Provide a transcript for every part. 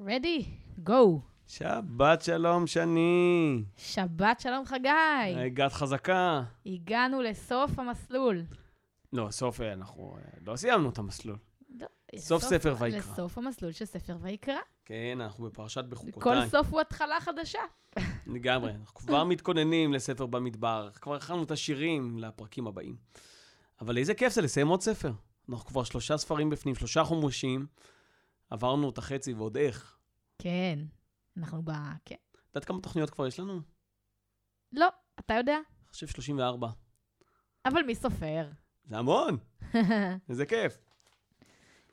רדי, גו. שבת שלום, שני. שבת שלום, חגי. הגעת חזקה. הגענו לסוף המסלול. לא, סוף, אה, אנחנו אה, לא סיימנו את המסלול. לא, סוף ספר ויקרא. לסוף המסלול של ספר ויקרא. כן, אנחנו בפרשת כל בחוקותיי. סוף הוא התחלה חדשה. לגמרי. אנחנו כבר מתכוננים לספר במדבר. כבר הכנו את השירים לפרקים הבאים. אבל איזה כיף זה לסיים עוד ספר. אנחנו כבר שלושה ספרים בפנים, שלושה חומושים. עברנו את החצי ועוד איך. כן, אנחנו ב... כן. את יודעת כמה תוכניות כבר יש לנו? לא, אתה יודע? אני חושב 34. אבל מי סופר? זה המון, איזה כיף.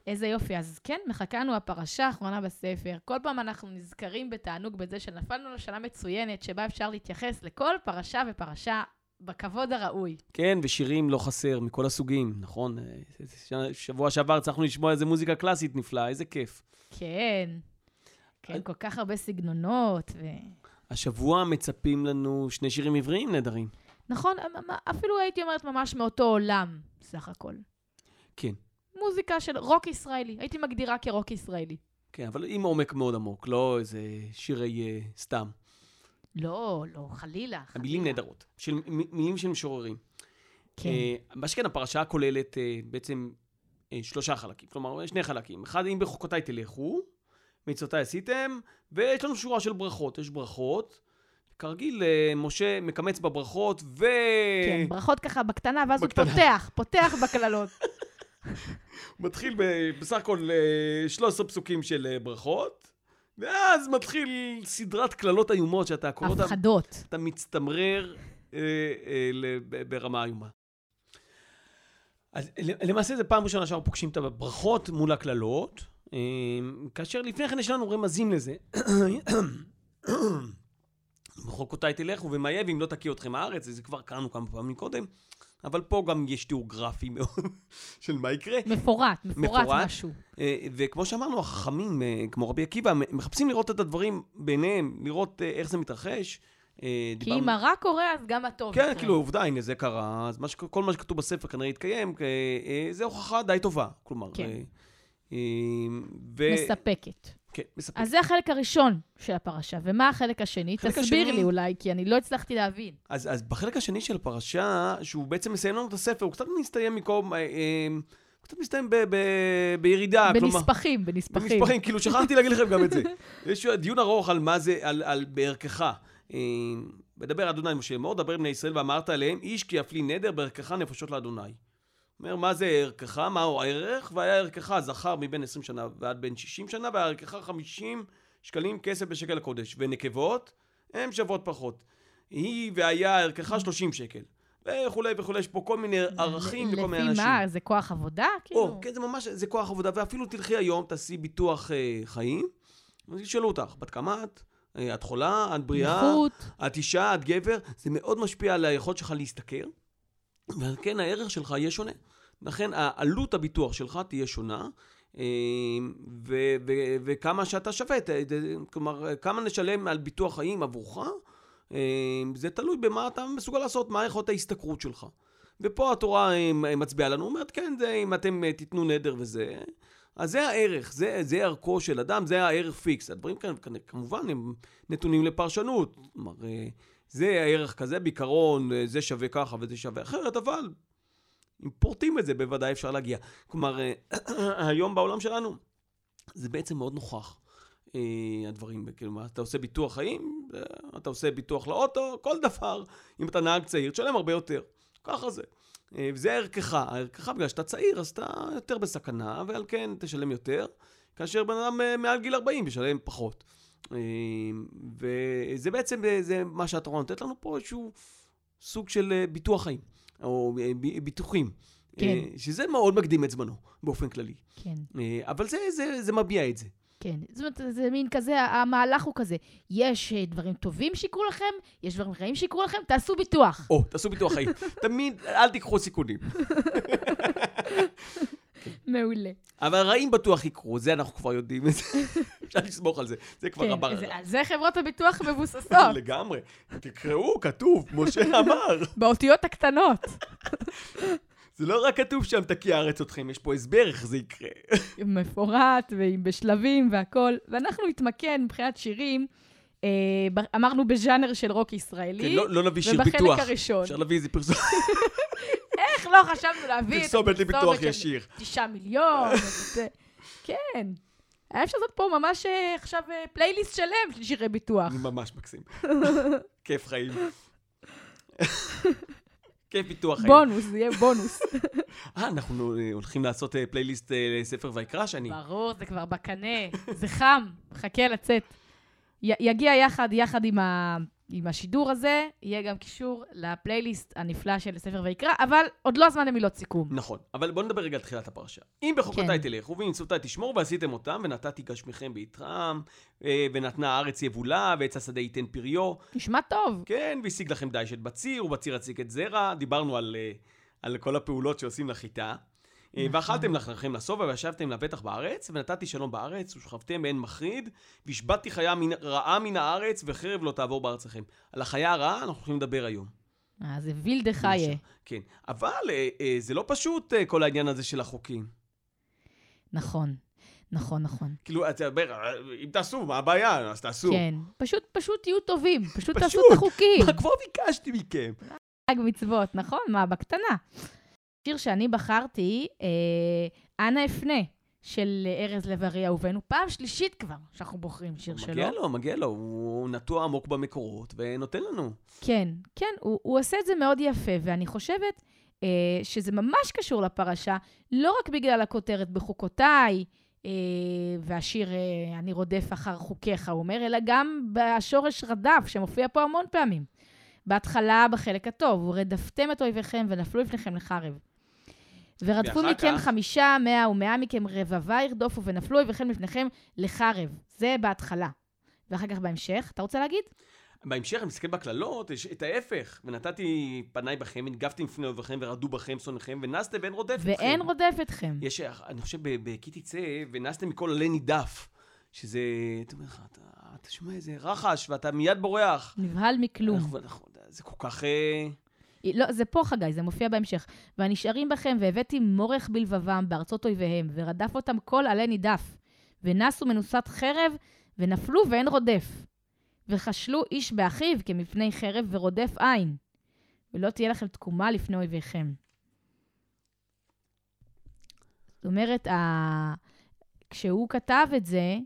איזה יופי. אז כן, מחכה לנו הפרשה האחרונה בספר. כל פעם אנחנו נזכרים בתענוג בזה שנפלנו לשנה מצוינת, שבה אפשר להתייחס לכל פרשה ופרשה בכבוד הראוי. כן, ושירים לא חסר, מכל הסוגים, נכון? שבוע שעבר הצלחנו לשמוע איזה מוזיקה קלאסית נפלאה, איזה כיף. כן. כן, כל כך הרבה סגנונות, ו... השבוע מצפים לנו שני שירים עבריים נהדרים. נכון, אפילו הייתי אומרת ממש מאותו עולם, סך הכל. כן. מוזיקה של רוק ישראלי, הייתי מגדירה כרוק ישראלי. כן, אבל עם עומק מאוד עמוק, לא איזה שירי uh, סתם. לא, לא, חלילה. המילים. נהדרות, של, מילים של משוררים. כן, אה, מה שכן, הפרשה כוללת אה, בעצם אה, שלושה חלקים, כלומר, שני חלקים. אחד, אם בחוקותיי תלכו, מצוותיי עשיתם, ויש לנו שורה של ברכות. יש ברכות, כרגיל, משה מקמץ בברכות, ו... כן, ברכות ככה בקטנה, ואז הוא בקטנה. פותח, פותח בקללות. מתחיל בסך הכל אה, 13 פסוקים של ברכות, ואז מתחיל סדרת קללות איומות שאתה קורא אותן, הפחדות. אתה מצטמרר אה, אה, ל- ב- ברמה איומה. אז למעשה זו פעם ראשונה שאנחנו פוגשים את הברכות מול הקללות, אה, כאשר לפני כן יש לנו רמזים לזה. בחוקותיי תלכו ומאיה ואם לא תקיא אתכם הארץ, זה כבר קראנו כמה פעמים קודם, אבל פה גם יש תיאור גרפי מאוד של מה יקרה. מפורט, מפורט מפורט. משהו. אה, וכמו שאמרנו, החכמים, אה, כמו רבי עקיבא, מחפשים לראות את הדברים בעיניהם, לראות אה, איך זה מתרחש. כי אם הרע קורה, אז גם הטוב כן, יקרה. כאילו, עובדה, הנה, זה קרה, אז מה ש- כל מה שכתוב בספר כנראה יתקיים, זה הוכחה די טובה. כלומר, כן. ו... מספקת. כן, מספק. אז זה החלק הראשון של הפרשה. ומה החלק השני? החלק תסביר השני- לי אולי, כי אני לא הצלחתי להבין. אז, אז בחלק השני של הפרשה, שהוא בעצם מסיים לנו את הספר, הוא קצת מסתיים מקום, אה, אה, קצת מסתיים ב, ב, בירידה, כלומר... בנספחים, בנספחים. במספרים, כאילו, שכחתי להגיד לכם גם את זה. יש דיון ארוך על מה זה, על, על בערכך. אה, מדבר אדוני משה לאמור, דבר בני ישראל ואמרת עליהם, איש כי יפלי נדר בערכך נפשות לאדוני. אומר, מה זה ערכך? מהו הערך? והיה ערכך זכר מבין 20 שנה ועד בין 60 שנה, והיה ערכך 50 שקלים כסף בשקל הקודש. ונקבות, הן שוות פחות. היא והיה ערכך 30 שקל. וכולי וכולי, יש פה כל מיני ערכים וכל מיני אנשים. לפי מה? זה כוח עבודה? כאילו? או, כן, זה ממש, זה כוח עבודה, ואפילו תלכי היום, תעשי ביטוח אה, חיים, אז ישאלו אותך, בת כמה את? אה, את חולה? את בריאה? נכות. את אישה? את גבר? זה מאוד משפיע על היכולת שלך להשתכר, ועל כן הערך שלך יהיה שונה. לכן העלות הביטוח שלך תהיה שונה, אה, ו- ו- וכמה שאתה שווה, כלומר, כמה נשלם על ביטוח חיים עבורך, אה, זה תלוי במה אתה מסוגל לעשות, מה יכולת ההשתכרות שלך. ופה התורה אה, מצביעה לנו, אומרת, כן, זה אם אתם תיתנו נדר וזה, אז זה הערך, זה, זה ערכו של אדם, זה הערך פיקס. הדברים כאן, כמובן, הם נתונים לפרשנות. כלומר, זה הערך כזה, בעיקרון, זה שווה ככה וזה שווה אחרת, אבל אם פורטים את זה, בוודאי אפשר להגיע. כלומר, אה, היום בעולם שלנו, זה בעצם מאוד נוכח. אה, הדברים, כאילו, אתה עושה ביטוח חיים, אה, אתה עושה ביטוח לאוטו, כל דבר. אם אתה נהג צעיר, תשלם הרבה יותר. ככה זה. אה, וזה ערכך. ערכך בגלל שאתה צעיר, אז אתה יותר בסכנה, ועל כן תשלם יותר, כאשר בן אדם אה, מעל גיל 40 ישלם פחות. אה, וזה בעצם, אה, זה מה שהתורה נותנת לנו פה, איזשהו סוג של אה, ביטוח חיים, או אה, ב- ביטוחים. כן. אה, שזה מאוד מקדים את זמנו, באופן כללי. כן, אה, אבל זה, זה, זה מביע את זה. כן. זאת אומרת, זה מין כזה, המהלך הוא כזה. יש אה, דברים טובים שיקרו לכם, יש דברים רעים שיקרו לכם, תעשו ביטוח. או, תעשו ביטוח חיים. תמיד, אל תיקחו סיכונים. מעולה. אבל רעים בטוח יקרו, זה אנחנו כבר יודעים. אפשר לסמוך על זה. זה כבר כן, עבר. זה- על זה חברות הביטוח מבוססות, לגמרי. תקראו, כתוב, משה אמר. באותיות הקטנות. זה לא רק כתוב שם תקי הארץ אתכם, יש פה הסבר איך זה יקרה. מפורט ובשלבים והכול. ואנחנו נתמקד מבחינת שירים, אה, אמרנו בז'אנר של רוק ישראלי, כן, לא, לא נביא שיר ובחלק ביטוח. הראשון. אפשר להביא איזה פרסומת איך לא חשבנו להביא את פרסומת לביטוח ישיר. תשעה מיליון. כן. היה אפשר לעשות פה ממש אה, עכשיו אה, פלייליסט שלם של שירי ביטוח. ממש מקסים. כיף חיים. כיף ביטוח חיים. בונוס, זה יהיה בונוס. אה, אנחנו אה, הולכים לעשות אה, פלייליסט אה, לספר ויקרא, שאני... ברור, זה כבר בקנה, זה חם, חכה לצאת. יגיע יחד, יחד עם, ה... עם השידור הזה, יהיה גם קישור לפלייליסט הנפלא של ספר ויקרא, אבל עוד לא הזמן למילות סיכום. נכון, אבל בואו נדבר רגע על תחילת הפרשה. אם בחוקותיי כן. תלכו ובמצוותיי תשמור ועשיתם אותם, ונתתי גשמיכם ביתרם, אה, ונתנה הארץ יבולה, ועץ השדה ייתן פריו. נשמע טוב. כן, והשיג לכם דיש את בציר, ובציר יציג את זרע. דיברנו על, אה, על כל הפעולות שעושים לחיטה. אה, נכון. ואכלתם לכם לשובע, וישבתם לבטח בארץ, ונתתי שלום בארץ, ושכבתם באין מחריד, והשבתתי חיה מן, רעה מן הארץ, וחרב לא תעבור בארצכם. על החיה הרעה אנחנו הולכים לדבר היום. אה, זה וילדה חיה. כן, אבל אה, אה, זה לא פשוט אה, כל העניין הזה של החוקים. נכון, נכון, נכון. כאילו, אתה אומר, "אה, אם תעשו, מה הבעיה? אז תעשו. כן, פשוט, פשוט תהיו טובים, פשוט פשוט. תעשו את החוקים. מה כבר ביקשתי מכם? חג מצוות, נכון? מה, בקטנה. שיר שאני בחרתי, אה, אנה אפנה, של ארז לב-ארי אהובנו, פעם שלישית כבר שאנחנו בוחרים שיר שלו. מגיע לו, מגיע לו, הוא נטוע עמוק במקורות ונותן לנו. כן, כן, הוא, הוא עושה את זה מאוד יפה, ואני חושבת אה, שזה ממש קשור לפרשה, לא רק בגלל הכותרת בחוקותיי, אה, והשיר אה, "אני רודף אחר חוקיך", הוא אומר, אלא גם בשורש רדף, שמופיע פה המון פעמים. בהתחלה, בחלק הטוב, ורדפתם את אויביכם ונפלו לפניכם לחרב. ורדפו מכם כך? חמישה, מאה ומאה מכם רבבה ירדופו ונפלו אויביכם לפניכם לחרב. זה בהתחלה. ואחר כך בהמשך, אתה רוצה להגיד? בהמשך, אני מסתכל בקללות, יש את ההפך. ונתתי פניי בכם, ונגבתי לפני אויביכם, ורדו בכם שונאיכם, ונסתם ואין רודף אתכם. ואין רודף אתכם. יש, אני חושב, ב"כי תצא", ונסתם מכל עלה נידף. שזה, אתה אומר לך, אתה, אתה שומע איזה רחש, ואתה מיד בורח. נבהל מכלום. אנחנו- אנחנו- זה כל כך... לא, זה פה, חגי, זה מופיע בהמשך. והנשארים בכם, והבאתי מורך בלבבם בארצות אויביהם, ורדף אותם כל עלה נידף. ונסו מנוסת חרב, ונפלו ואין רודף. וכשלו איש באחיו כמפני חרב ורודף עין. ולא תהיה לכם תקומה לפני אויביכם. זאת אומרת, ה... כשהוא כתב את זה,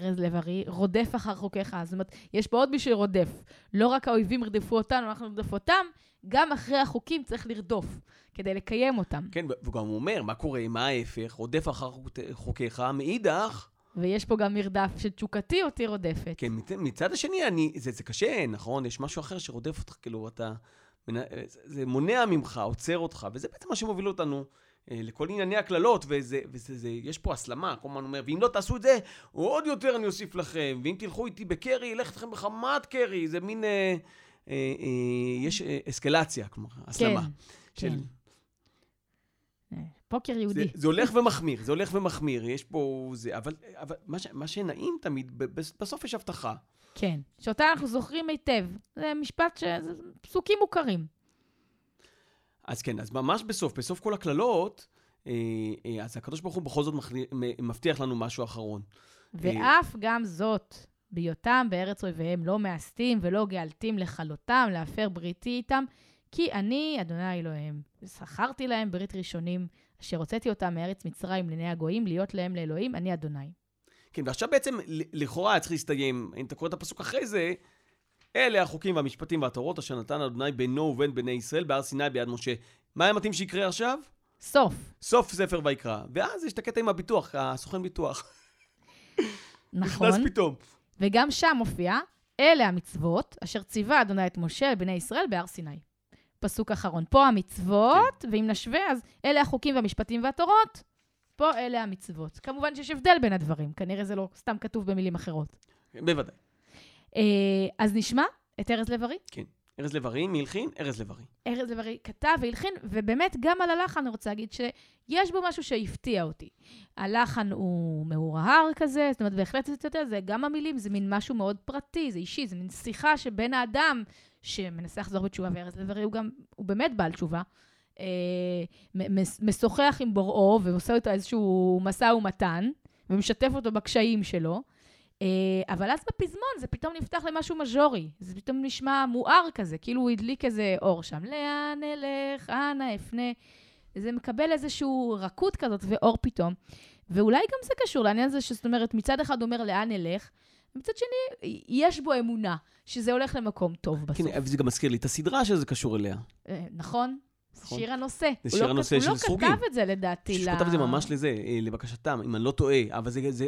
ארז לב-ארי, רודף אחר חוקיך. זאת אומרת, יש פה עוד מי שרודף. לא רק האויבים ירדפו אותנו, אנחנו נרדוף אותם, גם אחרי החוקים צריך לרדוף, כדי לקיים אותם. כן, וגם הוא אומר, מה קורה, מה ההפך, רודף אחר חוק- חוקיך, מאידך, ויש פה גם מרדף שתשוקתי אותי רודפת. כן, מצ- מצד השני, אני, זה, זה קשה, נכון? יש משהו אחר שרודף אותך, כאילו, אתה... זה, מונע ממך, עוצר אותך, וזה בעצם מה שמוביל אותנו אה, לכל ענייני הקללות, וזה, וזה, זה, יש פה הסלמה, כל הזמן אומר, ואם לא תעשו את זה, עוד יותר אני אוסיף לכם, ואם תלכו איתי בקרי, אלך איתכם בחמת קרי, זה מין... אה, אה, אה, יש אה, אסקלציה, כלומר, הסלמה. כן. של, אה, פוקר זה, יהודי. זה הולך ומחמיר, זה הולך ומחמיר, יש פה זה, אבל, אבל מה, ש, מה שנעים תמיד, בסוף יש הבטחה. כן. שאותה אנחנו זוכרים היטב. זה משפט ש... זה פסוקים מוכרים. אז כן, אז ממש בסוף, בסוף כל הקללות, אה, אה, אז הקדוש ברוך הוא בכל זאת מבטיח לנו משהו אחרון. ואף גם זאת, בהיותם בארץ אויביהם לא מאסתים ולא גאלתים לכלותם, להפר בריתי איתם, כי אני, אדוני אלוהיהם, ושכרתי להם ברית ראשונים, אשר הוצאתי אותם מארץ מצרים לעיני הגויים, להיות להם לאלוהים, אני אדוני. כן, ועכשיו בעצם, לכאורה צריך להסתיים, אם אתה קורא את הפסוק אחרי זה, אלה החוקים והמשפטים והתורות אשר נתן אדוני בינו ובין בני ישראל בהר סיני ביד משה. מה היה מתאים שיקרה עכשיו? סוף. סוף ספר ויקרא. ואז יש את הקטע עם הביטוח, הסוכן ביטוח. נכון. נכנס פתאום. וגם שם מופיע, אלה המצוות אשר ציווה אדוני את משה לבני ישראל בהר סיני. פסוק אחרון. פה המצוות, כן. ואם נשווה, אז אלה החוקים והמשפטים והתורות, פה אלה המצוות. כמובן שיש הבדל בין הדברים, כנראה זה לא סתם כתוב במילים אחרות. בוודאי. אה, אז נשמע את ארז לב-ארי. ארז לב-ארי, מי הלחין? ארז לב-ארי. ארז לב-ארי כתב והלחין, ובאמת גם על הלחן אני רוצה להגיד שיש בו משהו שהפתיע אותי. הלחן הוא מהורהר כזה, זאת אומרת, בהחלט, אתה יודע, זה גם המילים, זה מין משהו מאוד פרטי, זה אישי, זה מין שיחה שבין האדם שמנסה לחזור בתשובה, וארז לב-ארי הוא גם, הוא באמת בעל תשובה, אה, משוחח עם בוראו ועושה איתו איזשהו משא ומתן, ומשתף אותו בקשיים שלו. אה, אבל אז בפזמון זה פתאום נפתח למשהו מז'ורי. זה פתאום נשמע מואר כזה, כאילו הוא הדליק איזה אור שם. לאן אלך, אנה אפנה. זה מקבל איזשהו רכות כזאת ואור פתאום. ואולי גם זה קשור לעניין הזה, שזאת אומרת, מצד אחד אומר לאן אלך, ומצד שני, יש בו אמונה שזה הולך למקום טוב בסוף. כן, זה גם מזכיר לי את הסדרה שזה קשור אליה. אה, נכון? נכון. שיר הנושא. זה הוא שיר לא הנושא של הוא סרוגים. לא כתב את זה לדעתי. ל- שכתב את זה ממש לזה, אה, לבקשתם, אם אני לא טועה, אבל זה,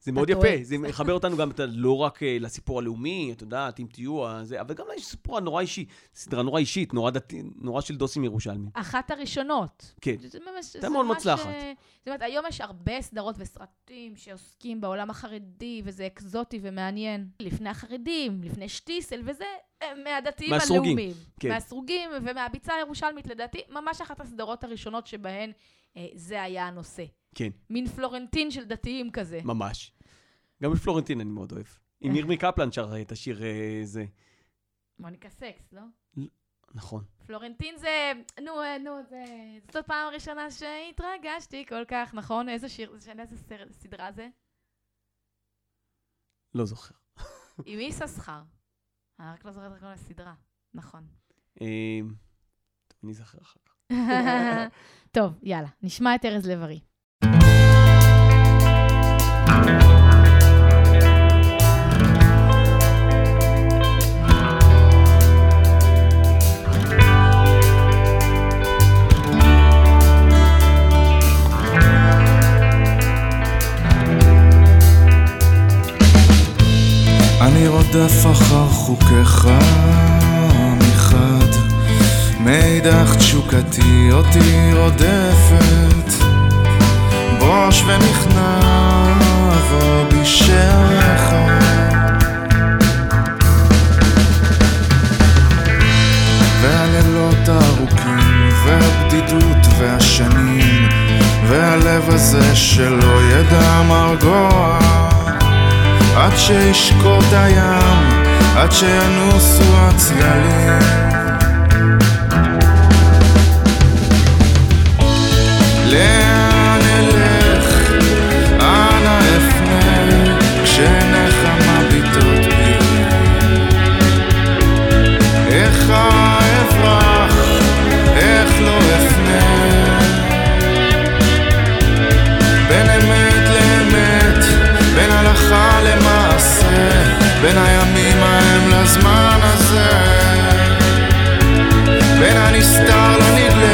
זה, מאוד. יפה, זה מחבר אותנו גם לא רק אה, לסיפור הלאומי, את יודעת, אם תהיו, אה, זה, אבל גם לסיפור הנורא אישי, סדרה נורא אישית, נורא, דתי, נורא של דוסים ירושלמים. אחת הראשונות. כן. הייתה זה מאוד מוצלחת. אה, זאת אומרת, היום יש הרבה סדרות וסרטים שעוסקים בעולם החרדי, וזה אקזוטי ומעניין. לפני החרדים, לפני שטיסל, וזה מהדתיים מהסרוגים, הלאומיים. כן. מהסרוגים ומהביצה הירושלמית, לדעתי, ממש אחת הסדרות הראשונות שבהן זה היה הנושא. כן, מין פלורנטין של דתיים כזה. ממש. גם בפלורנטין אני מאוד אוהב. עם ירמי קפלן שר את השיר אה, זה. מוניקה סקס, לא? נכון. פלורנטין זה, נו, אה, נו, זה, זאת פעם הראשונה שהתרגשתי כל כך, נכון? איזה שיר, איזה סדרה זה? לא זוכר. עם יששכר. אני רק לא זוכרת איך קוראים לסדרה. נכון. אה, אני אזכר אחר. טוב, יאללה, נשמע את ארז לב-ארי. אני רודף אחר חוקיך מאידך תשוקתי אותי רודפת, בוש ונכנע בוא בשערך. והלילות הארוכים, והבדידות והשנים, והלב הזה שלא ידע מרגוע. עד שישקוט הים, עד שינוסו הצללים. לאן אלך, אנה אפנה, כשעיניך מביטות בי. איך אברח, איך לא אפנה. בין אמת לאמת, בין הלכה למעשה, בין הימים ההם לזמן הזה. בין הנסתר לנגלה,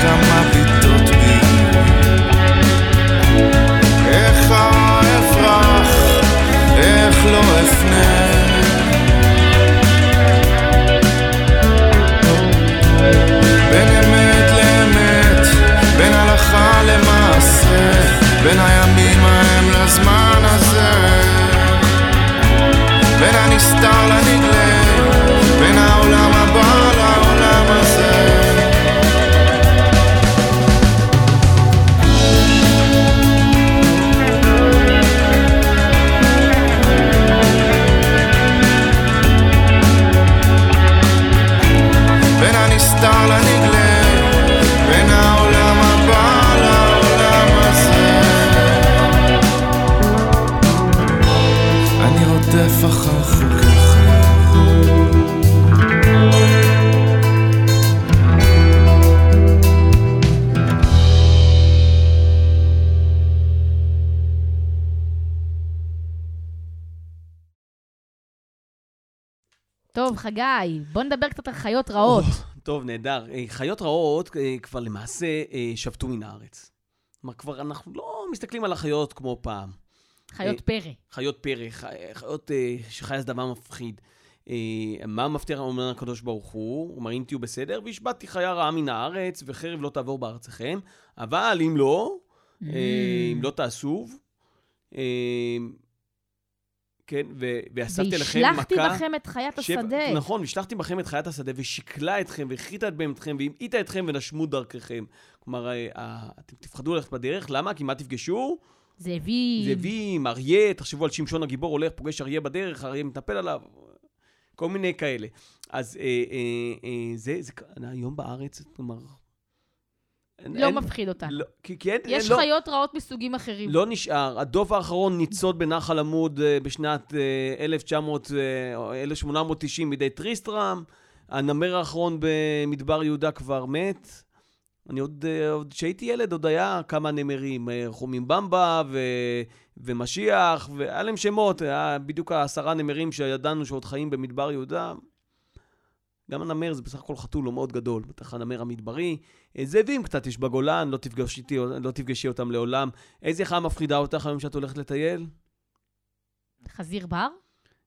lichaam טוב, חגי, בוא נדבר קצת על חיות רעות. טוב, נהדר. אה, חיות רעות אה, כבר למעשה אה, שבתו מן הארץ. כלומר, כבר אנחנו לא מסתכלים על החיות כמו פעם. חיות פרא. חיות פרא, חיות שחיה זה דבר מפחיד. מה מבטיח אומר הקדוש ברוך הוא? הוא אומר, אם תהיו בסדר, והשבתתי חיה רעה מן הארץ, וחרב לא תעבור בארצכם. אבל אם לא, Mm. אם לא תעשו, אה, כן, ו- ואספתי לכם מכה... והשלכתי בכם את חיית שבע- השדה. נכון, והשלכתי בכם את חיית השדה, ושיקלה אתכם, והכריתה את בהמתכם, והמעיטה אתכם, ונשמו דרככם. כלומר, אה, אה, אתם תפחדו ללכת בדרך, למה? כי מה תפגשו? זאבים. זאבים, אריה, תחשבו על שמשון הגיבור, הולך, פוגש אריה בדרך, אריה מתנפל עליו, כל מיני כאלה. אז אה, אה, אה, זה, זה, היום בארץ, כלומר... אין- לא אין- מפחיד אותנו. לא, כי, כי אין, יש לא, חיות רעות מסוגים אחרים. לא נשאר. הדוב האחרון ניצוד בנחל עמוד אה, בשנת אה, 1900, אה, או 1890 בידי טריסטרם. הנמר האחרון במדבר יהודה כבר מת. אני עוד, אה, עוד כשהייתי ילד עוד היה כמה נמרים, אה, חומיבבה ו, ומשיח, והיה להם שמות, היה בדיוק העשרה נמרים שידענו שעוד חיים במדבר יהודה. גם הנמר זה בסך הכל חתול לא מאוד גדול, בטח הנמר המדברי. אה, זאבים קצת יש בגולן, לא תפגשי, איתי- לא תפגשי אותם לעולם. איזה חיה מפחידה אותך היום שאת הולכת לטייל? חזיר בר?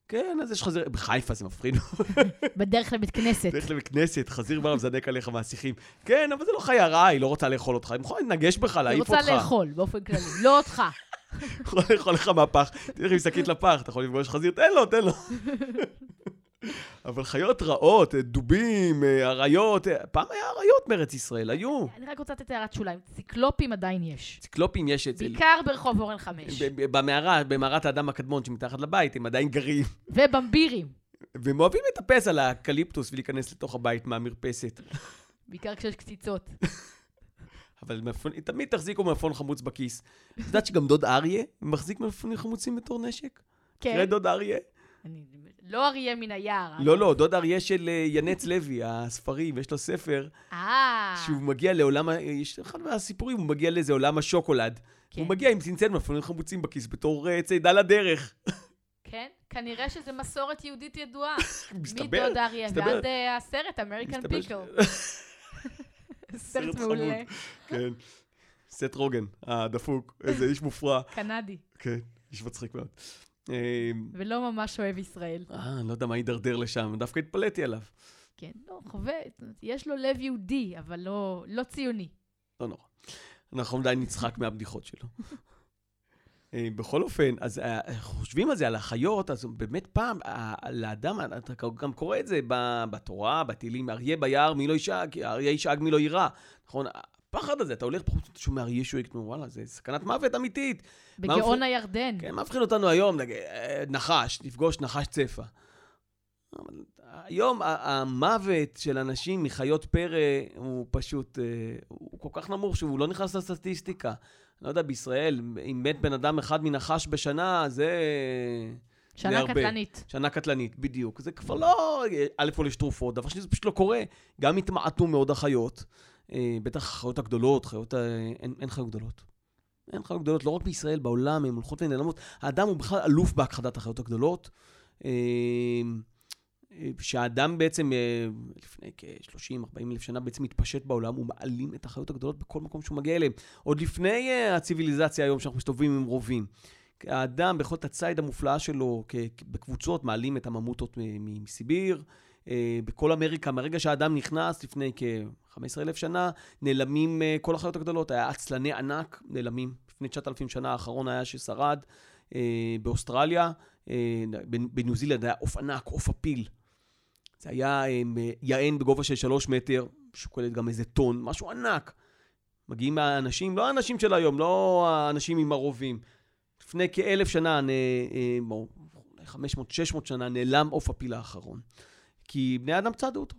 כן, אז יש חזיר... בחיפה זה מפחיד. בדרך לבית כנסת. תלך לבית כנסת, חזיר בר מזנק עליך מהשיחים. כן, אבל זה לא חיה רעה, היא לא רוצה לאכול אותך. היא יכולה לנגש בך, היא להעיף אותך. רוצה לאכול, באופן כללי. לא אותך. יכולה לאכול לך מהפח. תלך עם שקית לפח, אתה יכול לפגוש חזיר, תן לו, תן לו. אבל חיות רעות, אה, דובים, אה, אריות, אה, פעם היה אריות מארץ ישראל, היו. אני רק רוצה לתת הערת שוליים. ציקלופים עדיין יש. ציקלופים יש אצל... בעיקר ברחוב אורן 5. ב- ב- במערה, במערת האדם הקדמון שמתחת לבית, הם עדיין גרים. ובמבירים. והם אוהבים לטפס על האקליפטוס ולהיכנס לתוך הבית מהמרפסת. בעיקר כשיש קציצות. אבל תמיד תחזיקו מלפון חמוץ בכיס. את יודעת שגם דוד אריה מחזיק מלפונים חמוצים בתור נשק? תראה כן. דוד אריה. אני- לא אריה מן היער. לא, לא, דוד אריה של אה, ינץ לוי, הספרים, יש לו ספר, אה. שהוא מגיע לעולם, יש אחד מהסיפורים, הוא מגיע לאיזה עולם השוקולד. כן. הוא מגיע עם צנצן מלפונים חמוצים בכיס בתור אה, צידה לדרך. כן? כנראה שזו מסורת יהודית ידועה. מסתבר, מדוד אריה. ועד אה, הסרט, אמריקן פיקל. סרט מעולה. כן. סט רוגן, הדפוק, איזה איש מופרע. קנדי. כן, איש מצחיק מאוד. אה, ולא ממש אוהב ישראל. אה, אני לא יודע מה הידרדר לשם, דווקא התפלאתי עליו. כן, לא, חווה, יש לו לב יהודי, אבל לא לא ציוני. לא נורא. אנחנו עדיין נצחק מהבדיחות שלו. אה, בכל אופן, אז אה, חושבים על זה, על החיות, אז באמת פעם, אה, לאדם, אתה גם קורא את זה בתורה, בתהילים, אריה ביער, מי לא ישאג, אריה ישאג, מי לא יירא. נכון? הפחד הזה, אתה הולך בחוץ, אתה שומע אתה אומר, וואלה, זה סכנת מוות אמיתית. מה בגאון מפריע- הירדן. כן, מה מפחיד אותנו היום? אה, נחש, נפגוש נחש צפה. היום המוות של אנשים מחיות פרא הוא פשוט, אה, הוא כל כך נמוך שהוא לא נכנס לסטטיסטיקה. לא יודע, בישראל, אם מת בן אדם אחד מנחש בשנה, זה... שנה הרבה. קטלנית. שנה קטלנית, בדיוק. זה כבר לא... א', כל יש תרופות, דבר שני, זה פשוט לא קורה. גם התמעטו מאוד החיות. אה, בטח החיות הגדולות, חיות... אין, אין חיות גדולות. אין חיות גדולות, לא רק בישראל, בעולם, הן הולכות ונעלמות. האדם הוא בכלל אלוף בהכחדת החיות הגדולות. אה, אה, שהאדם בעצם, לפני כ-30-40 אלף שנה, בעצם מתפשט בעולם, הוא מעלים את החיות הגדולות בכל מקום שהוא מגיע אליהם. עוד לפני הציוויליזציה היום, שאנחנו מסתובבים עם רובים. האדם, ביכולת הציד המופלאה שלו, בקבוצות, מעלים את הממוטות מ- מ- מסיביר. אה, בכל אמריקה, מהרגע שהאדם נכנס, לפני כ-15 אלף שנה, נעלמים אה, כל החיות הגדולות. היה עצלני ענק, נעלמים. לפני 9,000 שנה האחרון היה ששרד אה, באוסטרליה. אה, בנ- בניו זילנד היה עוף ענק, עוף הפיל. זה היה אה, יען בגובה של 3 מטר, שוקלת גם איזה טון, משהו ענק. מגיעים האנשים, לא האנשים של היום, לא האנשים עם הרובים. לפני כאלף שנה, נ- אה, או אולי 500-600 שנה, נעלם עוף הפיל האחרון. כי בני אדם צדו אותו.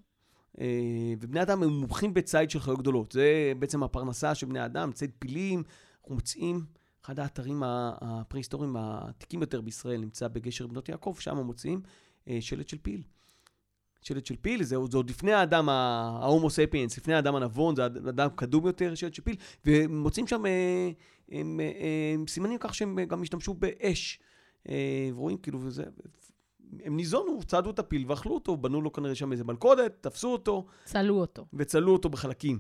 אה, ובני אדם הם מומחים בציד של חיות גדולות. זה בעצם הפרנסה של בני אדם, ציד פילים. אנחנו מוצאים, אחד האתרים הפרה-היסטוריים העתיקים יותר בישראל נמצא בגשר בנות יעקב, שם מוצאים אה, שלט של פיל. שלט של פיל, זה, זה עוד לפני האדם, ההומו ספיאנס, לפני האדם הנבון, זה אדם קדום יותר, שלט של פיל, ומוצאים שם אה, הם, אה, הם סימנים כך שהם גם השתמשו באש. ורואים כאילו, וזה, הם ניזונו, צעדו את הפיל ואכלו אותו, בנו לו כנראה שם איזה מלכודת, תפסו אותו צלו אותו. וצלו אותו בחלקים.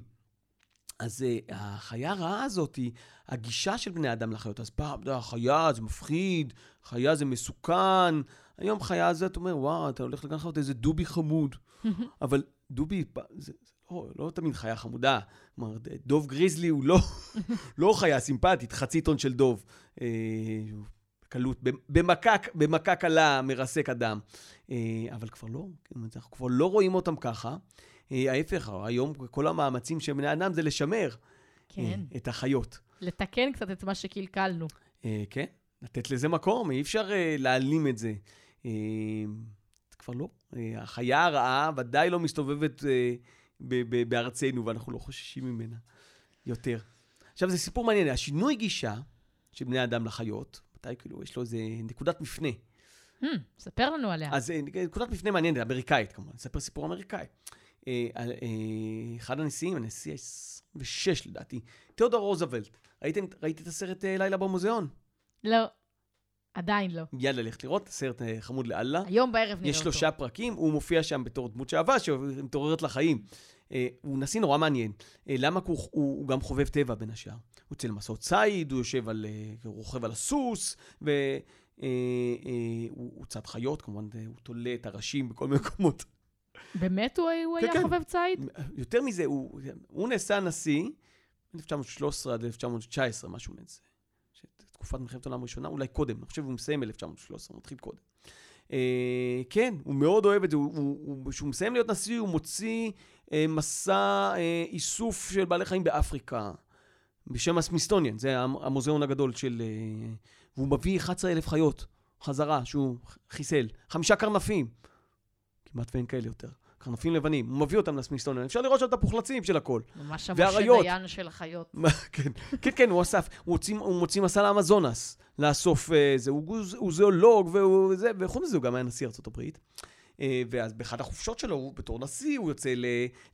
אז uh, החיה הרעה הזאת היא הגישה של בני אדם לחיות. אז פעם, אתה יודע, חיה זה מפחיד, חיה זה מסוכן. היום חיה זה, אתה אומר, וואו, אתה הולך לגן חיות, איזה דובי חמוד. אבל דובי, זה לא, לא תמיד חיה חמודה. כלומר, דוב גריזלי הוא לא, לא חיה סימפטית, חצי טון של דוב. אה, קלות, במכה, במכה קלה מרסק אדם. אה, אבל כבר לא, כן, אנחנו כבר לא רואים אותם ככה. אה, ההפך, היום כל המאמצים של בני אדם זה לשמר כן. אה, את החיות. לתקן קצת את מה שקלקלנו. כן, לתת לזה מקום, אי אפשר להעלים את זה. כבר לא. החיה הרעה ודאי לא מסתובבת בארצנו, ואנחנו לא חוששים ממנה יותר. עכשיו, זה סיפור מעניין. השינוי גישה של בני אדם לחיות, מתי כאילו יש לו איזה נקודת מפנה. Hmm, ספר לנו עליה. אז אה, נקודת מפנה מעניינת, אמריקאית כמובן, נספר סיפור אמריקאי. אה, אה, אחד הנשיאים, הנשיא ה-26 לדעתי, תיאודור רוזוולט. ראיתם, ראית את הסרט לילה במוזיאון? לא, עדיין לא. יאללה, לך לראות, סרט חמוד לאללה. היום בערב נראה אותו. יש שלושה פרקים, הוא מופיע שם בתור דמות שאהבה, שמתעוררת לחיים. אה, הוא נשיא נורא מעניין. אה, למה? כי הוא, הוא, הוא גם חובב טבע בין השאר. הוא יוצא למסעות ציד, הוא יושב על, אה, הוא רוכב על הסוס, אה, הוא, הוא צד חיות, כמובן, הוא תולה את הראשים בכל מיני מקומות. באמת הוא, הוא כן, היה כן. חובב ציד? יותר מזה, הוא, הוא נעשה נשיא 1913 עד 1919, משהו מזה. תקופת מלחמת העולם הראשונה, אולי קודם, אני חושב שהוא מסיים ב-1913, הוא מתחיל קודם. אה, כן, הוא מאוד אוהב את זה, הוא- הוא- הוא- כשהוא מסיים להיות נשיא, הוא מוציא מסע אה, איסוף של בעלי חיים באפריקה, בשם הסמיסטוניאן, זה המ- המוזיאון הגדול של... אה, והוא מביא 11,000 חיות חזרה, שהוא חיסל, חמישה קרנפים, כמעט ואין כאלה יותר. קרנפים לבנים, הוא מביא אותם לסמיסטוניאן, אפשר לראות שם את הפוחלצים של הכל. ממש. המשה דיין של החיות. כן, כן, כן, הוא אסף, הוא מוציא, הוא מוציא מסע לאמזונס, לאסוף אה, זה, הוא, הוא זואולוג, והוא זה, וחוץ מזה הוא גם היה נשיא ארצות הברית. אה, ואז באחת החופשות שלו, הוא בתור נשיא, הוא יוצא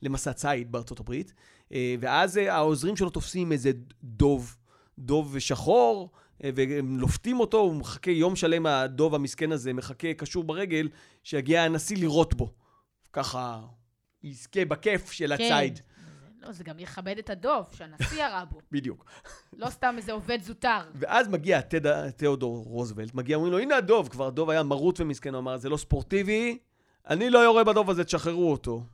למסע ציד בארצות הברית, אה, ואז אה, העוזרים שלו תופסים איזה דוב, דוב שחור, והם לופתים אותו, הוא מחכה יום שלם, הדוב המסכן הזה, מחכה קשור ברגל, שיגיע הנשיא לירות בו. ככה יזכה בכיף של כן. הציד. זה- לא, זה גם יכבד את הדוב, שהנשיא ירה בו. בדיוק. לא סתם איזה עובד זוטר. ואז מגיע תד... תיאודור רוזוולט, מגיע, אומרים לו, הנה הדוב, כבר הדוב היה מרוט ומסכן, הוא אמר, זה לא ספורטיבי, אני לא יורה בדוב הזה, תשחררו אותו.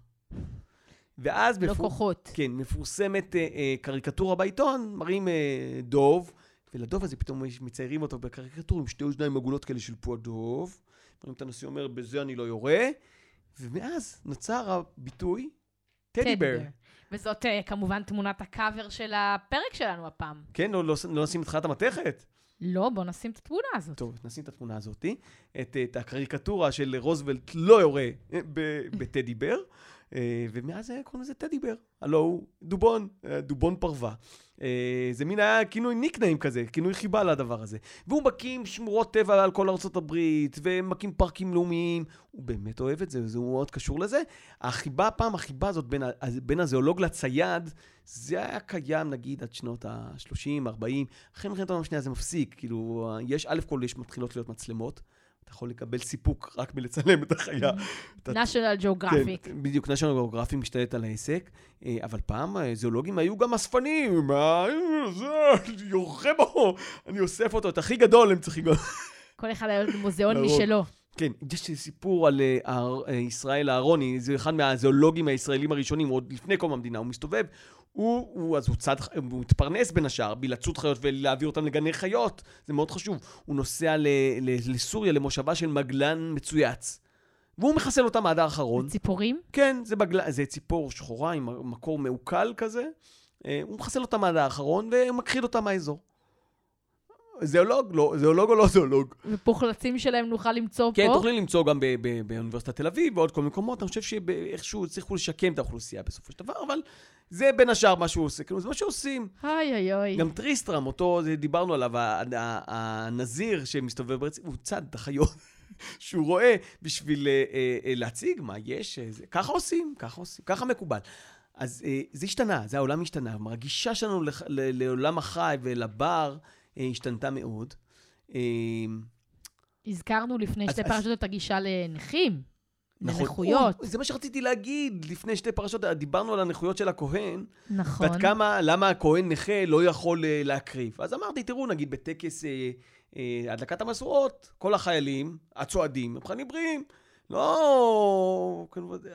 ואז לא מפו- כוחות. כן, מפורסמת אה, אה, קריקטורה בעיתון, מראים אה, דוב, ולדוב הזה פתאום מציירים אותו בקריקטורה עם שתי אוזניים עגולות כאלה של פו הדוב. מראים את הנשיא אומר, בזה אני לא יורה, ומאז נוצר הביטוי טדי בר. וזאת אה, כמובן תמונת הקאבר של הפרק שלנו הפעם. כן, לא, לא, לא נשים את תחילת המתכת? לא, בוא נשים את התמונה הזאת. טוב, נשים את התמונה הזאת, את, את הקריקטורה של רוזוולט לא יורה אה, בטדי בר, אה, ומאז אה, קוראים לזה טדי בר. הלו הוא דובון, אה, דובון פרווה. אה, זה מין היה כינוי ניקניים כזה, כינוי חיבה לדבר הזה. והוא מקים שמורות טבע על כל הברית, ומקים פארקים לאומיים. הוא באמת אוהב את זה, וזה מאוד קשור לזה. החיבה, הפעם החיבה הזאת בין, בין הזואולוג לצייד, זה היה קיים נגיד עד שנות ה-30, 40. אחרי מלחמת העולם השנייה זה מפסיק, כאילו, יש, א' כל יש מתחילות להיות מצלמות. אתה יכול לקבל סיפוק רק מלצלם את החיה. national geographic. כן, בדיוק, national geographic משתלט על העסק, אה, אבל פעם אה, זואולוגים היו גם אספנים, מה, אה, זה, יורה בו, אני אוסף אותו, את הכי גדול הם צריכים... כל אחד היה מוזיאון. משלו. כן, יש סיפור על אה, אה, ישראל אהרוני, זה אחד מהזואולוגים הישראלים הראשונים, עוד לפני קום המדינה, הוא מסתובב, הוא, הוא, אז הוא צד, הוא מתפרנס בין השאר בלצוד חיות ולהעביר אותם לגני חיות, זה מאוד חשוב. הוא נוסע ל, ל, לסוריה, למושבה של מגלן מצויץ, והוא מחסל אותם עד האחרון. ציפורים? כן, זה, בגל... זה ציפור שחורה עם מקור מעוקל כזה. אה, הוא מחסל אותם עד האחרון ומכחיד אותם מהאזור. זואולוג, לא, זואולוג או לא זואולוג? ופוחלצים שלהם נוכל למצוא כן, פה? תוכלי למצוא גם באוניברסיטת תל אביב ועוד כל מיני מקומות. אני חושב שאיכשהו הצליחו לשקם את האוכלוסייה בסופו של דבר, אבל זה בין השאר מה שהוא עושה. כאילו, זה מה שעושים. אוי אוי אוי. גם טריסטרם, אותו, זה דיברנו עליו, הנזיר שמסתובב ברצף, הוא צד את החיות שהוא רואה בשביל אה, אה, אה, להציג מה יש. זה- ככה עושים, ככה עושים, ככה מקובל. אז זה השתנה, זה העולם השתנה. הגישה שלנו לעולם החי ולבר השתנתה מאוד. אה, הזכרנו לפני אז- שתי אז- פרשות את הגישה לנכים, נכון. לנכויות. זה מה שרציתי להגיד לפני שתי פרשות, דיברנו על הנכויות של הכהן, נכון. ועד כמה, למה הכהן נכה לא יכול אה, להקריב. אז אמרתי, תראו, נגיד בטקס אה, אה, הדלקת המשואות, כל החיילים, הצועדים, הם חיילים בריאים. לא...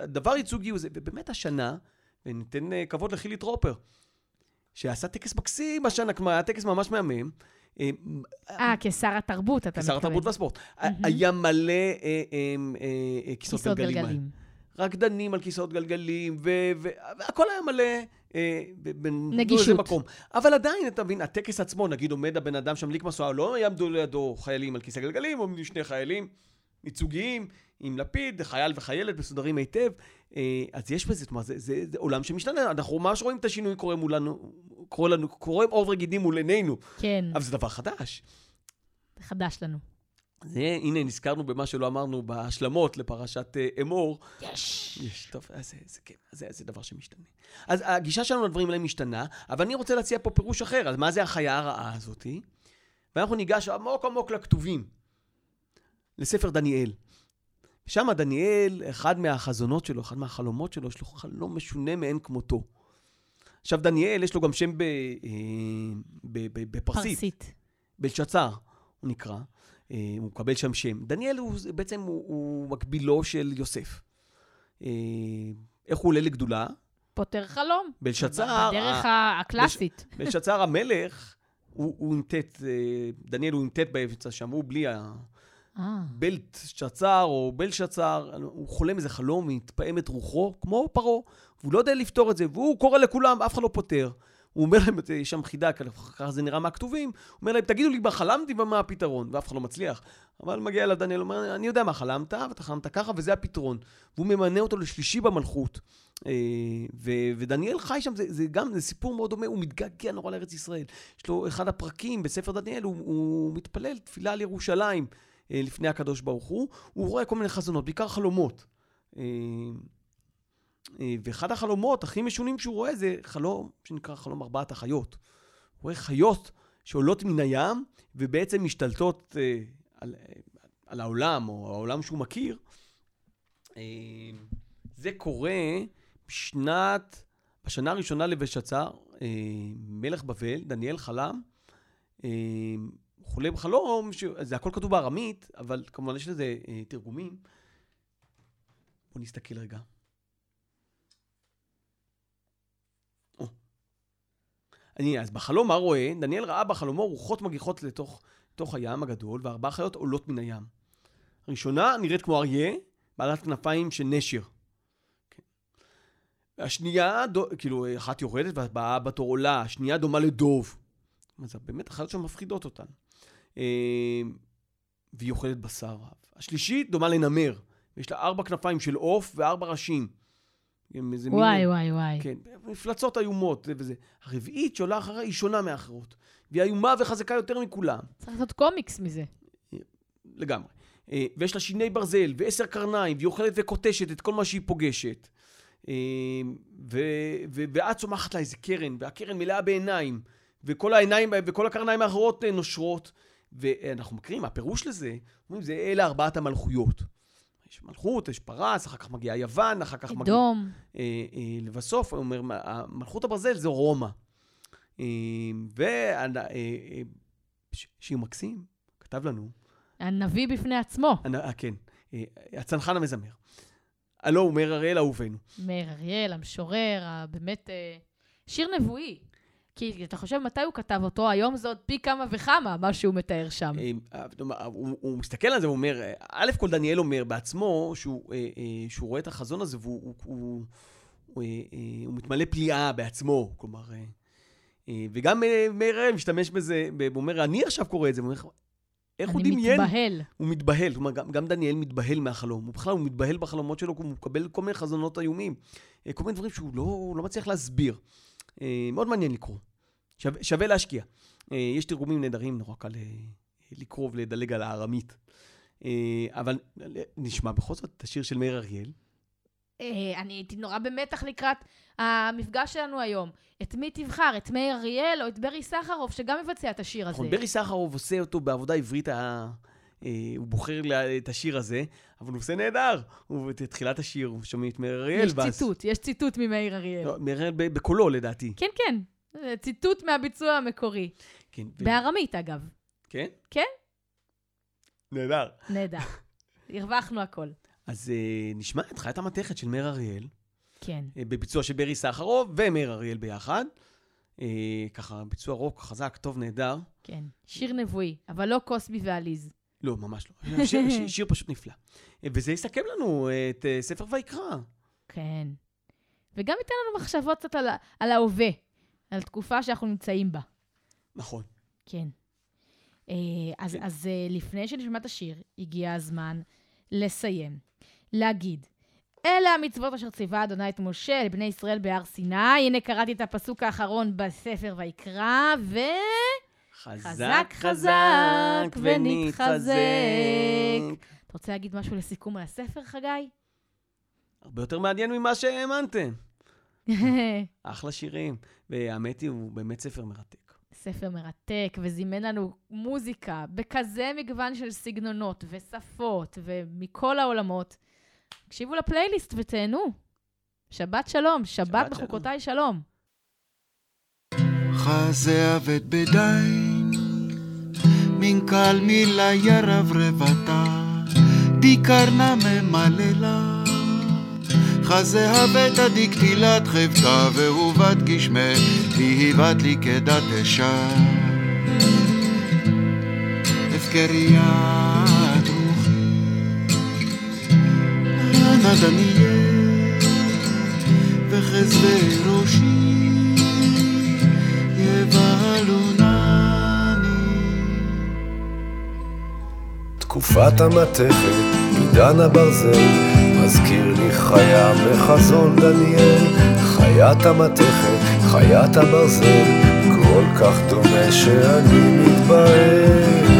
דבר ייצוגי הוא זה. ובאמת השנה, וניתן אה, כבוד לחילי טרופר, שעשה טקס מקסים השנה, כלומר, היה טקס ממש מהמם. אה, אה, כשר התרבות, אתה כשר מתכוון. התרבות והספורט. היה מלא אה, אה, אה, אה, כיסאות גלגלים. רקדנים על כיסאות גלגלים, והכל היה מלא... אה, נגישות. מקום. אבל עדיין, אתה מבין, הטקס עצמו, נגיד עומד הבן אדם שם מדליק משואה, לא יעמדו לידו חיילים על כיסא גלגלים, עומדים שני חיילים ייצוגיים, עם לפיד, חייל וחיילת מסודרים היטב. אה, אז יש בזה, אומרת, זה, זה, זה עולם שמשתנה, אנחנו ממש רואים את השינוי קורה מולנו, קורה לנו, קורה עור וגידים מול עינינו, כן, אבל זה דבר חדש. זה חדש לנו. זה, הנה, נזכרנו במה שלא אמרנו בהשלמות לפרשת אה, אמור. יש. יש, טוב, אז זה, זה כן, זה, זה דבר שמשתנה. אז הגישה שלנו לדברים האלה משתנה, אבל אני רוצה להציע פה פירוש אחר, אז מה זה החיה הרעה הזאתי? ואנחנו ניגש עמוק עמוק לכתובים, לספר דניאל. שם דניאל, אחד מהחזונות שלו, אחד מהחלומות שלו, יש לו חלום משונה מאין כמותו. עכשיו, דניאל, יש לו גם שם ב, אה, ב, ב, בפרסית. פרסית. בלשצר, הוא נקרא. אה, הוא מקבל שם שם. דניאל הוא בעצם הוא, הוא מקבילו של יוסף. אה, איך הוא עולה לגדולה? פותר חלום. בלשצר, בדרך ה- הקלאסית. בלשצר המלך, הוא, הוא עם ט', דניאל הוא עם ט' באמצע שם, הוא בלי אה, הבלשצר או בלשצר, הוא חולם איזה חלום והתפעם את רוחו, כמו פרעה, והוא לא יודע לפתור את זה, והוא קורא לכולם, אף אחד לא פותר. הוא אומר להם, יש שם חידה, ככה זה נראה מהכתובים, הוא אומר להם, תגידו לי מה חלמתי ומה הפתרון, ואף אחד לא מצליח. אבל מגיע אליו דניאל, אומר, אני יודע מה חלמת, ואתה חלמת ככה, וזה הפתרון. והוא ממנה אותו לשלישי במלכות. אה, ו- ודניאל חי שם, זה, זה גם, זה סיפור מאוד דומה, הוא מתגעגע נורא לארץ ישראל. יש לו אחד הפרקים בספר דניאל, הוא, הוא מתפלל תפילה על ירושלים לפני הקדוש ברוך הוא, הוא רואה כל מיני חזונות, בעיקר חלומות. אה, אה, ואחד החלומות הכי משונים שהוא רואה זה חלום שנקרא חלום ארבעת החיות. הוא רואה חיות שעולות מן הים ובעצם משתלטות אה, על, אה, על העולם, או העולם שהוא מכיר. אה, זה קורה בשנת, בשנה הראשונה לבשצר, אה, מלך בבל, דניאל חלם, אה, חולם חלום, ש... זה הכל כתוב בארמית, אבל כמובן יש לזה אה, תרגומים. בואו נסתכל רגע. או. אני, אז בחלום, מה רואה? דניאל ראה בחלומו רוחות מגיחות לתוך, לתוך הים הגדול, וארבע חיות עולות מן הים. הראשונה נראית כמו אריה, בעלת כנפיים של נשר. כן. השנייה, דו, כאילו, אחת יורדת והבאה בתור עולה, השנייה דומה לדוב. אז באמת החיות שם מפחידות אותן. אה, והיא אוכלת בשר רב. השלישית דומה לנמר. יש לה ארבע כנפיים של עוף וארבע ראשים. איזה מין- וואי, וואי, וואי. כן, מפלצות איומות זה וזה. הרביעית שעולה אחריה היא שונה מאחרות. והיא איומה וחזקה יותר מכולם, צריך לעשות קומיקס מזה. לגמרי. אה, ויש לה שיני ברזל ועשר קרניים, והיא אוכלת וקוטשת את כל מה שהיא פוגשת. אה, ו- ו- ואת צומחת לה איזה קרן, והקרן מלאה בעיניים, וכל העיניים וכל הקרניים האחרות אה, נושרות. ואנחנו מכירים, הפירוש לזה, אומרים, זה אלה ארבעת המלכויות. יש מלכות, יש פרס, אחר כך מגיעה יוון, אחר כך מגיע... אדום. אה, אה, לבסוף, הוא אומר, מה- מלכות הברזל זה רומא. אה, ושיר מקסים כתב לנו, הנביא בפני עצמו. אני- אה, כן, אה, הצנחן המזמר. הלא הוא מאיר אריאל אהובנו. מאיר אריאל, המשורר, באמת אה, שיר נבואי. כי אתה חושב מתי הוא כתב אותו, היום זה עוד פי כמה וכמה, מה שהוא מתאר שם. אה, אה, הוא, הוא מסתכל על זה ואומר, אה, א' כל דניאל אומר בעצמו שהוא, אה, אה, רואה את החזון הזה והוא הוא, הוא, הוא, הוא מתמלא פליאה בעצמו, כלומר, וגם מאיר אריאל משתמש בזה, הוא אומר, אני עכשיו קורא את זה, הוא אומר, איך הוא אני דמיין? מתבהל. הוא מתבהל, כלומר, גם, גם דניאל מתבהל מהחלום. הוא בכלל, הוא מתבהל בחלומות שלו, הוא מקבל כל מיני חזונות איומים. כל מיני דברים שהוא לא, הוא לא מצליח להסביר. אה, מאוד מעניין לקרוא. שווה, שווה להשקיע. אה, יש תרגומים נהדרים, נורא קל אה, לקרוא ולדלג על הארמית. אבל נשמע בכל זאת את השיר של מאיר אריאל. אני הייתי נורא במתח לקראת המפגש שלנו היום. את מי תבחר, את מאיר אריאל או את ברי סחרוף, שגם מבצע את השיר הזה? נכון, ברי סחרוב עושה אותו בעבודה עברית הוא בוחר לה- את השיר הזה, אבל הוא עושה נהדר. הוא את תחילת השיר, הוא שומע את מאיר אריאל. יש ואז- ציטוט, יש ציטוט ממאיר אריאל. לא, מאיר אריאל בקולו לדעתי. כן, כן. ציטוט מהביצוע המקורי. כן. ו- בארמית, אגב. כן? כן. נהדר. נהדר. הרווחנו הכל. אז אה, נשמע את חיית המתכת של מאיר אריאל, כן. אה, בביצוע של ברי סחרוב ומאיר אריאל ביחד. אה, ככה, ביצוע רוק חזק, טוב, נהדר. כן. שיר נבואי, אבל לא קוסבי ועליז. לא, ממש לא. שיר, שיר, שיר פשוט נפלא. וזה יסכם לנו אה, את אה, ספר ויקרא. כן. וגם ייתן לנו מחשבות קצת על, על ההווה, על תקופה שאנחנו נמצאים בה. נכון. כן. אה, אז, כן. אז לפני שנשמע את השיר, הגיע הזמן לסיים. להגיד, אלה המצוות אשר ציווה אדוני את משה לבני ישראל בהר סיני. הנה קראתי את הפסוק האחרון בספר ויקרא, ו... חזק, חזק ונתחזק. אתה רוצה להגיד משהו לסיכום על הספר, חגי? הרבה יותר מעניין ממה שהאמנתם. אחלה שירים. והאמת היא, הוא באמת ספר מרתק. ספר מרתק, וזימן לנו מוזיקה בכזה מגוון של סגנונות ושפות ומכל העולמות. תקשיבו לפלייליסט ותהנו. שבת שלום, שבת שבת בחוקותיי שלום. חזה אבד בדין, מן קל מילה ירברבתה, דיקרנה ממללה. חזה הבט עדיק תהילת חבטה, ואהובת גשמי, והיא בת לי כדת אשה. הפקריית רוחי, אנא דניאל, וחסדי ראשי. יבהלונני. תקופת המתכת, עידן הברזל, מזכיר לי חיה מחזון דניאל. חיית המתכת, חיית הברזל, כל כך דומה שאני מתבהל.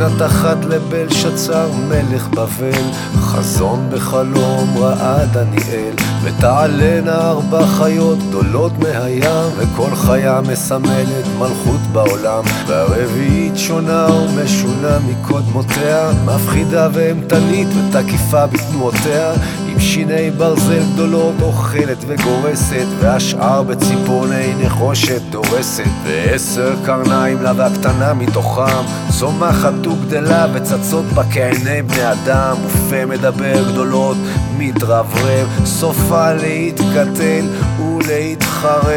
בשנת אחת לבלשצר מלך בבל, חזון בחלום ראה דניאל, ותעלנה ארבע חיות גדולות מהים, וכל חיה מסמלת מלכות בעולם, והרביעית שונה ומשונה מקודמותיה, מפחידה ואימתנית ותקיפה בתנועותיה, עם שיני ברזל גדולות אוכלת וגורסת, והשאר בציפורני נחושת דורסת, ועשר קרניים לה והקטנה מתוכם, צומחת וגדלה וצצות בה כעיני בני אדם, ופה מדבר גדולות מתרברב, סופה להתקטל ולהתחרב.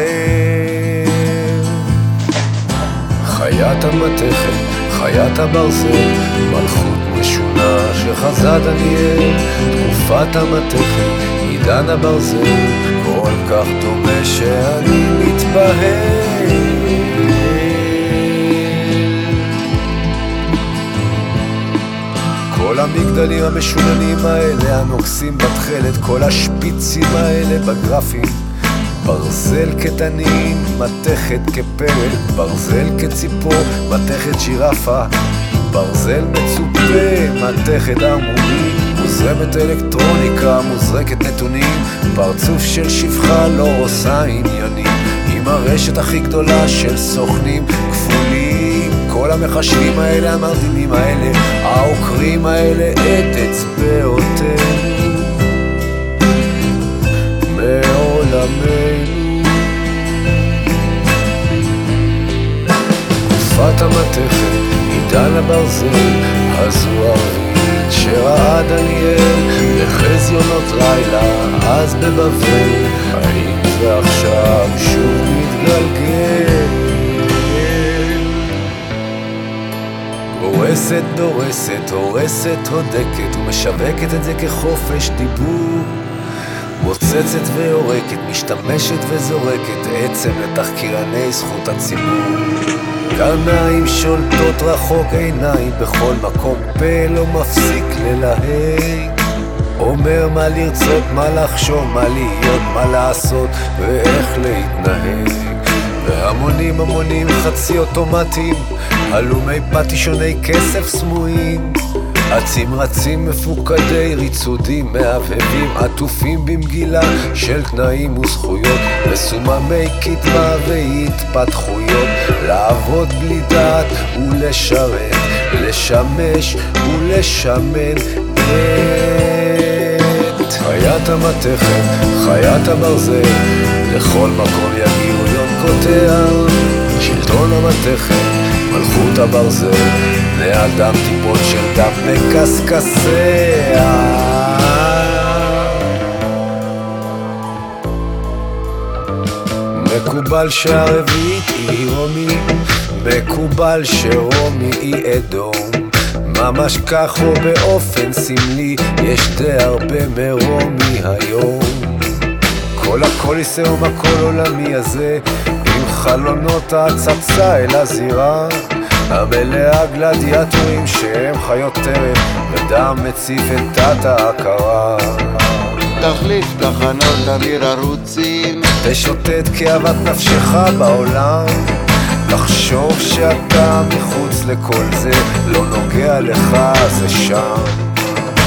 חיית המתכת, חיית הברזל, מלכות משונה שחזה דניאל, תקופת המתכת, עידן הברזל, כל כך דומה שאני מתבהל. כל המגדלים המשוננים האלה, הנוגסים בתכלת, כל השפיצים האלה בגרפים. ברזל כתנין, מתכת כפרק, ברזל כציפור, מתכת ג'ירפה, ברזל מצופה, מתכת ערמומי, מוזרמת אלקטרוניקה, מוזרקת נתונים, פרצוף של שפחה לא עושה עניינים, עם הרשת הכי גדולה של סוכנים כפולים, כל המחשבים האלה, המרדימים האלה, העוקרים האלה, את אצבעותינו. מעולמנו. תקופת המתכת, עידן הברזל, הזו הרביעית שראה דניאל, בחזיונות לילה, אז בבבל, דורסת, הורסת, הודקת, ומשווקת את זה כחופש דיבור. מוצצת ויורקת, משתמשת וזורקת עצם לתחקירני זכות הציבור. קרניים שולטות רחוק עיניים בכל מקום, פה לא מפסיק ללהג. אומר מה לרצות, מה לחשוב, מה להיות, מה לעשות ואיך להתנהג. והמונים המונים חצי אוטומטיים, הלומי פטישוני כסף סמויים. אצים רצים מפוקדי ריצודים מהבהבים עטופים במגילה של תנאים וזכויות. מסוממי קדמה והתפתחויות. לעבוד בלי דעת ולשרת לשמש ולשמן את. חיית המתכת, חיית הברזל לכל מקום יגיעו יונקותיה שלטון המתכת, מלכות הברזל בני אדם טיפות של דם מקשקשיה מקובל שהרביעית היא רומי, מקובל שרומי היא אדום. ממש כך או באופן סמלי, יש די הרבה מרומי היום. כל הקוליסאום הכל עולמי הזה, עם חלונות ההצצה אל הזירה, המלאה גלדיאטורים שהם חיות טרף, ודם מציף את תת ההכרה. תחליף תחנות אוויר ערוצים תשוטט כאוות נפשך בעולם. לחשוב שאתה מחוץ לכל זה לא נוגע לך זה שם.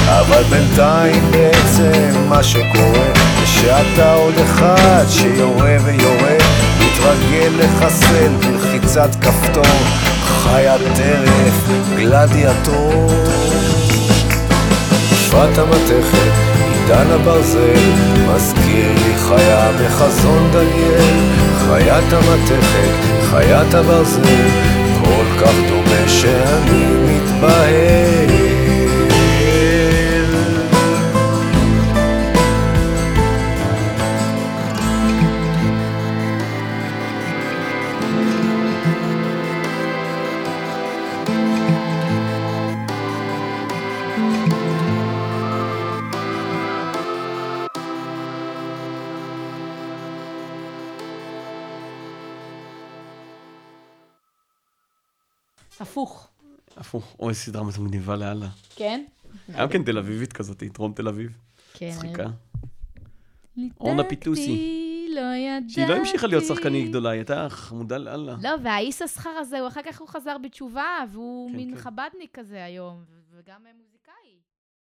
אבל בינתיים בעצם מה שקורה שאתה עוד אחד שיורה ויורה מתרגל לחסל בלחיצת כפתור חיית טרף גלדיאטור שפת המתכת, עידן הברזל, מזכיר לי חיה מחזון דניאל, חיית המתכת, חיית הברזל, כל כך דומה שאני מתבהל. אוי, סדרה מגניבה לאללה. כן? גם כן תל אביבית כזאת, דרום תל אביב. כן. מצחיקה. אורנה פיטוסי. לא ידעתי. שהיא לא המשיכה להיות שחקנית גדולה, היא הייתה חמודה לאללה. לא, והאיס השכר הזה, אחר כך הוא חזר בתשובה, והוא כן, מין כן. חבדניק כזה היום, וגם מוזיקאי.